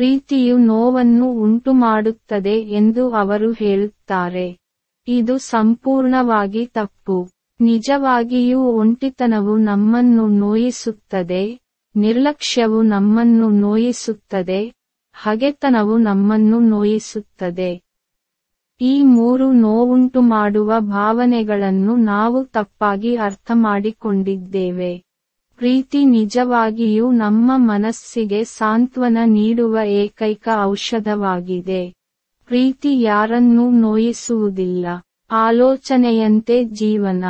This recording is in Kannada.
ಪ್ರೀತಿಯು ನೋವನ್ನು ಉಂಟುಮಾಡುತ್ತದೆ ಎಂದು ಅವರು ಹೇಳುತ್ತಾರೆ. ಇದು ಸಂಪೂರ್ಣವಾಗಿ ತಪ್ಪು. ನಿಜವಾಗಿಯೂ ಒಂಟಿತನವು ನಮ್ಮನ್ನು ನೋಯಿಸುತ್ತದೆ, ನಿರ್ಲಕ್ಷ್ಯವು ನಮ್ಮನ್ನು ನೋಯಿಸುತ್ತದೆ, ಹಗೆತನವು ನಮ್ಮನ್ನು ನೋಯಿಸುತ್ತದೆ. ಈ ಮೂರು ನೋವುಂಟು ಮಾಡುವ ಭಾವನೆಗಳನ್ನು ನಾವು ತಪ್ಪಾಗಿ ಅರ್ಥಮಾಡಿಕೊಂಡಿದ್ದೇವೆ. ಪ್ರೀತಿ ನಿಜವಾಗಿಯೂ ನಮ್ಮ ಮನಸ್ಸಿಗೆ ಸಾಂತ್ವನ ನೀಡುವ ಏಕೈಕ ಔಷಧವಾಗಿದೆ. ಪ್ರೀತಿ ಯಾರನ್ನೂ ನೋಯಿಸುವುದಿಲ್ಲ. ಆಲೋಚನೆಯಂತೆ ಜೀವನ.